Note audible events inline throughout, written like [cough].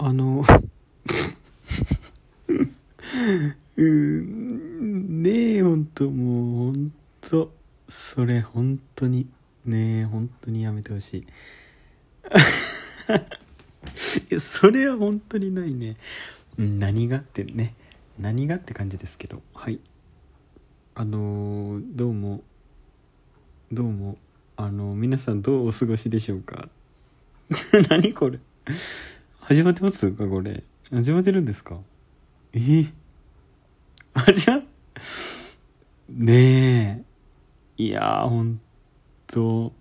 あの [laughs] うんねえほんともうほんと。それ本当にねえ本当にやめてほしい。[laughs] いやそれは本当にないね。何がってね。何がって感じですけど。はい。あのどうも。どうも。あの皆さんどうお過ごしでしょうか。[laughs] 何これ。始まってますかこれ？始まってるんですか？え？ー始まねえ。いやーほんと。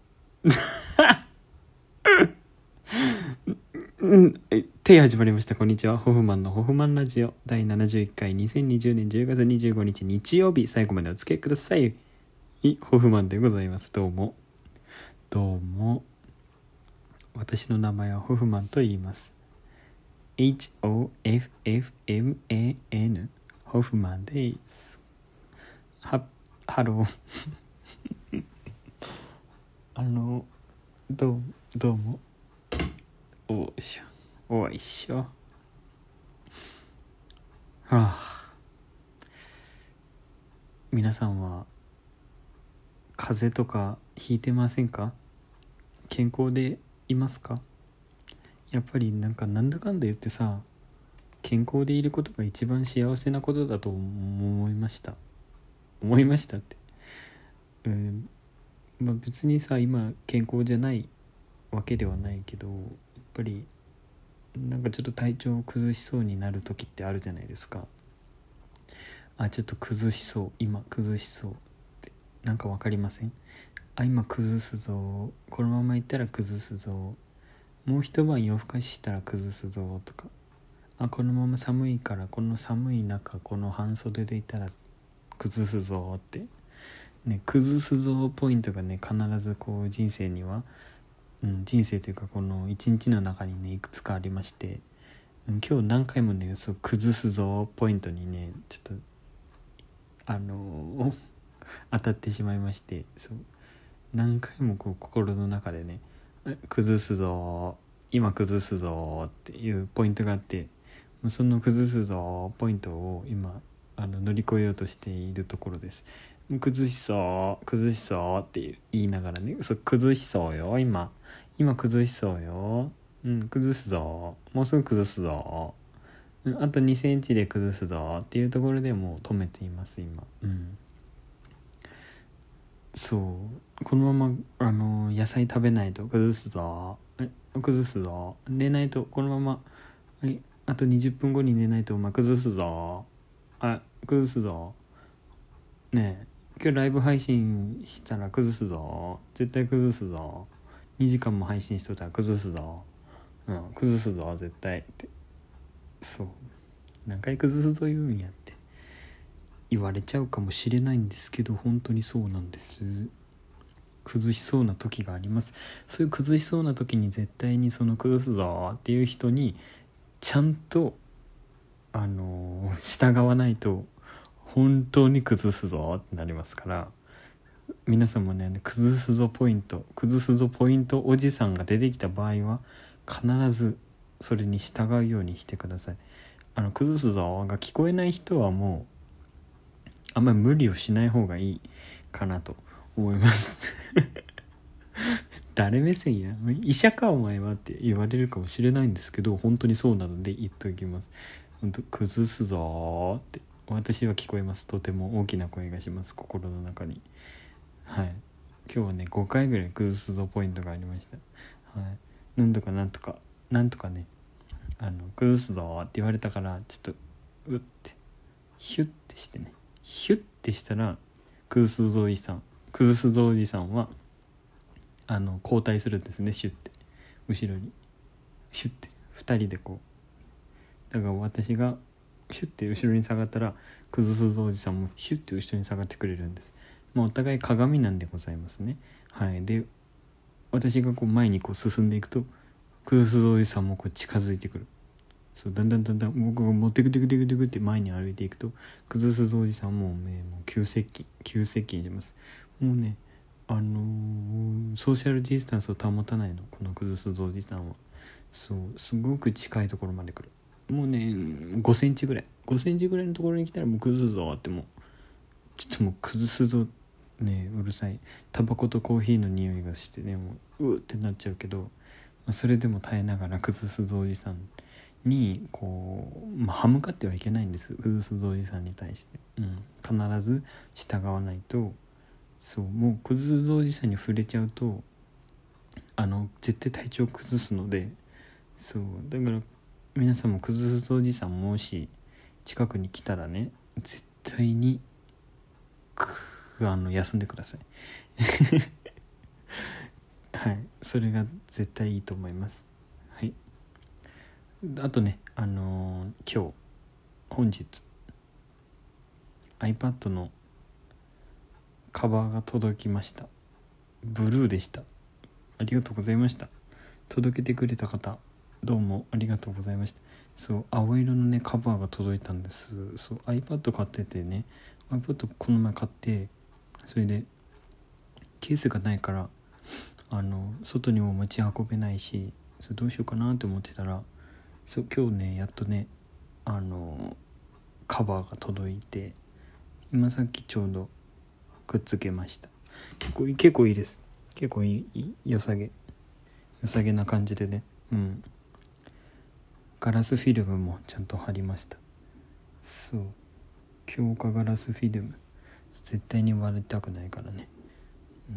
[laughs] うん手始まりました。こんにちは。ホフマンのホフマンラジオ。第71回。2020年10月25日日曜日。最後までお付き合いください。いホフマンでございます。どうも。どうも。私の名前はホフマンと言います。HOFFMAN ホフマンです。はハロー。[laughs] あのどうどうも。おいしょ。おいしょ。はあ皆さんは風邪とかひいてませんか？健康でいますか？やっぱりなんかなんだかんだ言ってさ健康でいることが一番幸せなことだと思いました。思いましたって。うん。まあ別にさ今健康じゃないわけではないけどやっぱりなんかちょっと体調を崩しそうになる時ってあるじゃないですか。あちょっと崩しそう。今崩しそう。ってなんか分かりません？あ今崩すぞ。このままいったら崩すぞ。もう一晩夜更かししたら崩すぞとか。あこのまま寒いからこの寒い中この半袖でいたら崩すぞって。ね崩すぞポイントがね必ずこう人生には、うん、人生というかこの一日の中にねいくつかありまして、うん、今日何回もねそう崩すぞポイントにねちょっとあの [laughs] 当たってしまいまして。そう。何回もこう心の中でね崩すぞ。今崩すぞ。っていうポイントがあってその崩すぞ。ポイントを今あの乗り越えようとしているところです。崩しそう。崩しそう。って言いながらね。そ崩しそうよ。今。今崩しそうよ。うん崩すぞ。もうすぐ崩すぞ。あと2センチで崩すぞ。っていうところでもう止めています今。うん。そう。このままあの野菜食べないと崩すぞ。え崩すぞ。寝ないとこのままはいあと20分後に寝ないとお前崩すぞ。あ崩すぞ。ねえ今日ライブ配信したら崩すぞ。絶対崩すぞ。2時間も配信しとったら崩すぞ。うん崩すぞ絶対って。そう。何回崩すぞ言うんやって。言われちゃうかもしれないんですけど本当にそうなんです。崩しそうな時があります。そういう崩しそうな時に絶対にその崩すぞっていう人にちゃんとあの従わないと本当に崩すぞってなりますから。皆さんもね崩すぞポイント崩すぞポイントおじさんが出てきた場合は必ずそれに従うようにしてください。あの崩すぞが聞こえない人はもうあんまり無理をしない方がいいかなと思います。[laughs] 誰目線や？医者かお前はって言われるかもしれないんですけど本当にそうなので言っておきます。本当崩すぞーって。私は聞こえます。とても大きな声がします。心の中に。はい。今日はね5回ぐらい崩すぞポイントがありました。はい。なんとかなんとかなんとかねあの崩すぞって言われたからちょっとうってヒュッてしてね。ヒュッてしたら崩すぞおじさん崩すぞおじさんはあの交代するんですねシュッて。後ろに。シュッて。2人でこう。だから私がシュッて後ろに下がったら崩すぞおじさんもシュッて後ろに下がってくれるんです。まあお互い鏡なんでございますね。はい。で私がこう前にこう進んでいくと崩すぞおじさんもこう近づいてくる。そうだんだんだんだん僕が持ってくてくてくてくって前に歩いていくと崩すぞおじさんもねもう急接近急接近します。もうねあのーソーシャルディスタンスを保たないのこの崩すぞおじさんは。そうすごく近いところまで来る。もうね5センチぐらい。5センチぐらいのところに来たらもう崩すぞってもうちょっともう崩すぞねうるさい。タバコとコーヒーの匂いがしてねもううってなっちゃうけど、まあ、それでも耐えながら崩すぞおじさんにこう、まあ、歯向かってはいけないんです。崩すぞおじさんに対して、うん、必ず従わないとそうもう崩すぞおじさんに触れちゃうとあの絶対体調崩すのでそうだから皆さんも崩すおじさんもし近くに来たらね絶対にあの休んでください。[laughs] はい。それが絶対いいと思います。あとねあのー、今日本日 iPad のカバーが届きました。ブルーでした。ありがとうございました。届けてくれた方どうもありがとうございました。そう青色のねカバーが届いたんです。そう iPad 買っててね iPad この前買ってそれでケースがないからあの外にも持ち運べないしそれどうしようかなって思ってたらそう今日ねやっとねあのカバーが届いて今さっきちょうどくっつけました。結構結構いいです。結構いい良さげ。良さげな感じでね。うん。ガラスフィルムもちゃんと貼りました。そう。強化ガラスフィルム。絶対に割れたくないからね、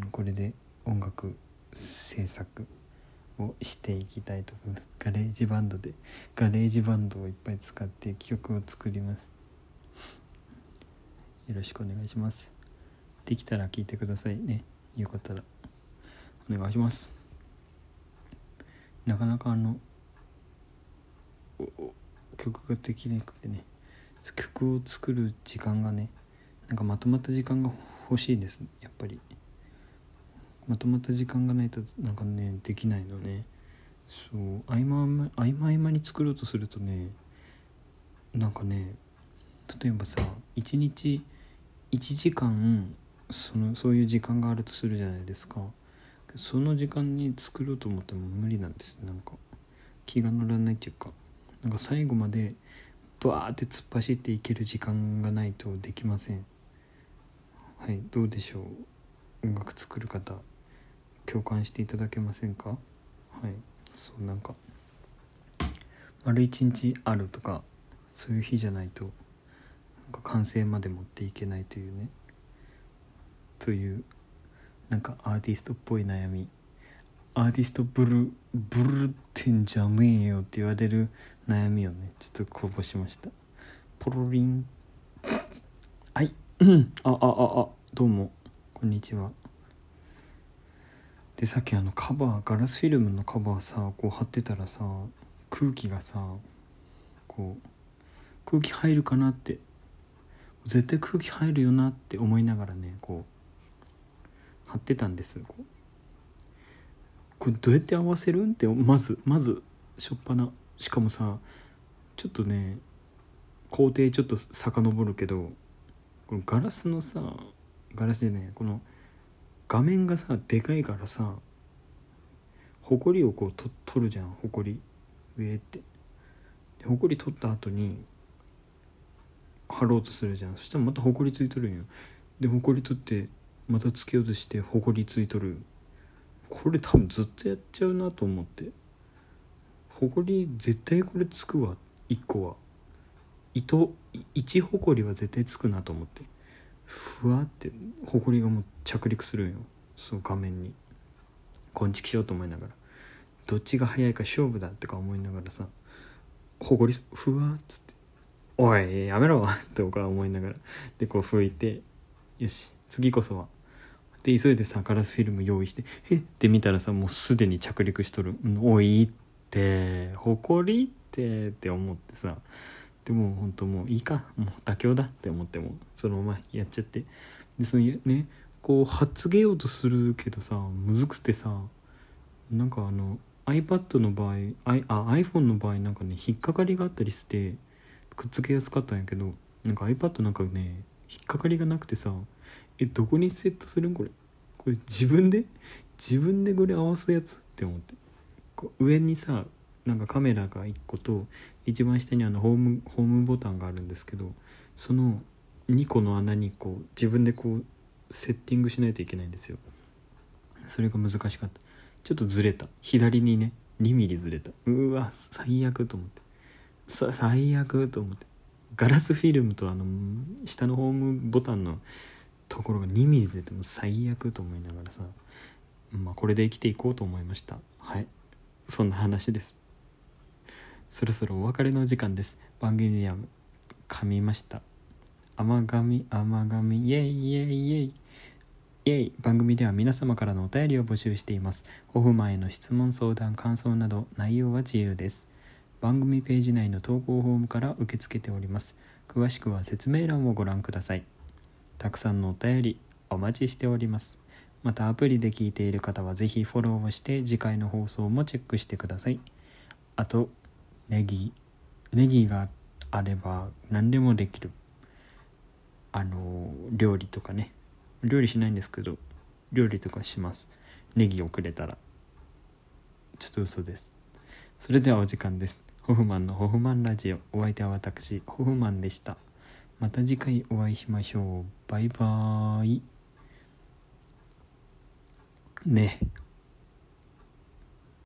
うん、これで音楽制作。をしていきたいと思います。ガレージバンドでガレージバンドをいっぱい使って曲を作ります。よろしくお願いします。できたら聞いてくださいね。よかったら。お願いします。なかなかあの曲ができなくてね。曲を作る時間がねなんかまとまった時間が欲しいです。やっぱり。まとまった時間がないとなんかねできないのね。そう。合間合間合間に作ろうとするとねなんかね例えばさ1日1時間そのそういう時間があるとするじゃないですか。その時間に作ろうと思っても無理なんです。なんか気が乗らないっていうかなんか最後までバーって突っ走っていける時間がないとできません。はいどうでしょう？音楽作る方。共感していただけませんか？はい。そうなんか丸一日あるとかそういう日じゃないとなんか完成まで持っていけないというねというなんかアーティストっぽい悩み。アーティストブルブルってんじゃねえよって言われる悩みをねちょっと公募しました。ポロリン。はい。[clears throat] ああああどうも。こんにちは。でさっきあのカバーガラスフィルムのカバーさこう貼ってたらさ空気がさこう空気入るかなって。絶対空気入るよなって思いながらねこう貼ってたんです。こうこれどうやって合わせるんってまずまずしょっぱなしかもさちょっとね工程ちょっと遡るけどこのガラスのさガラスでねこの画面がさでかいからさほこりをこうと取るじゃんほこり上って。でほこり取った後に貼ろうとするじゃん。そしたらまたほこりついとるんよ。でほこり取ってまたつけようとしてほこりついとる。これ多分ずっとやっちゃうなと思って。ほこり絶対これつくわ1個は。糸一ほこりは絶対つくなと思って。ふわってほこりがもう着陸するんよ。そう画面に。こんちきしようと思いながら。どっちが早いか勝負だってか思いながらさほこりふわっつって「おいやめろ! [laughs]」とか思いながら。でこう拭いて。よし。次こそは。で急いでさガラスフィルム用意して「え？っ?」て見たらさもうすでに着陸しとる「おいって。ほこりって」って思ってさ。でも本当もういいか。もう妥協だって思っても。そのままやっちゃって。でそのねこうはっつけようとするけどさむずくてさなんかあの iPad の場合あ iPhone の場合なんかね引っかかりがあったりしてくっつけやすかったんやけどなんか iPad なんかね引っかかりがなくてさえどこにセットするんこれ？これ自分で？自分でこれ合わすやつ？って思って。こう上にさなんかカメラが1個と一番下にあのホームホームボタンがあるんですけどその2個の穴にこう自分でこうセッティングしないといけないんですよ。それが難しかった。ちょっとずれた。左にね2ミリずれた。うわ最悪と思って。さ最悪と思って。ガラスフィルムとあの下のホームボタンのところが2ミリずれても最悪と思いながらさまあこれで生きていこうと思いました。はい。そんな話です。そろそろお別れの時間です。番組には噛みました。甘噛甘噛イエイイエイイエイ。イエイ。番組では皆様からのお便りを募集しています。ホフマンへの質問相談感想など内容は自由です。番組ページ内の投稿フォームから受け付けております。詳しくは説明欄をご覧ください。たくさんのお便りお待ちしております。またアプリで聞いている方はぜひフォローをして次回の放送もチェックしてください。あとネギ。ネギがあれば何でもできる。あの料理とかね。料理しないんですけど料理とかします。ネギをくれたら。ちょっと嘘です。それではお時間です。ホフマンのホフマンラジオ。お相手は私ホフマンでした。また次回お会いしましょう。バイバーイ。ね。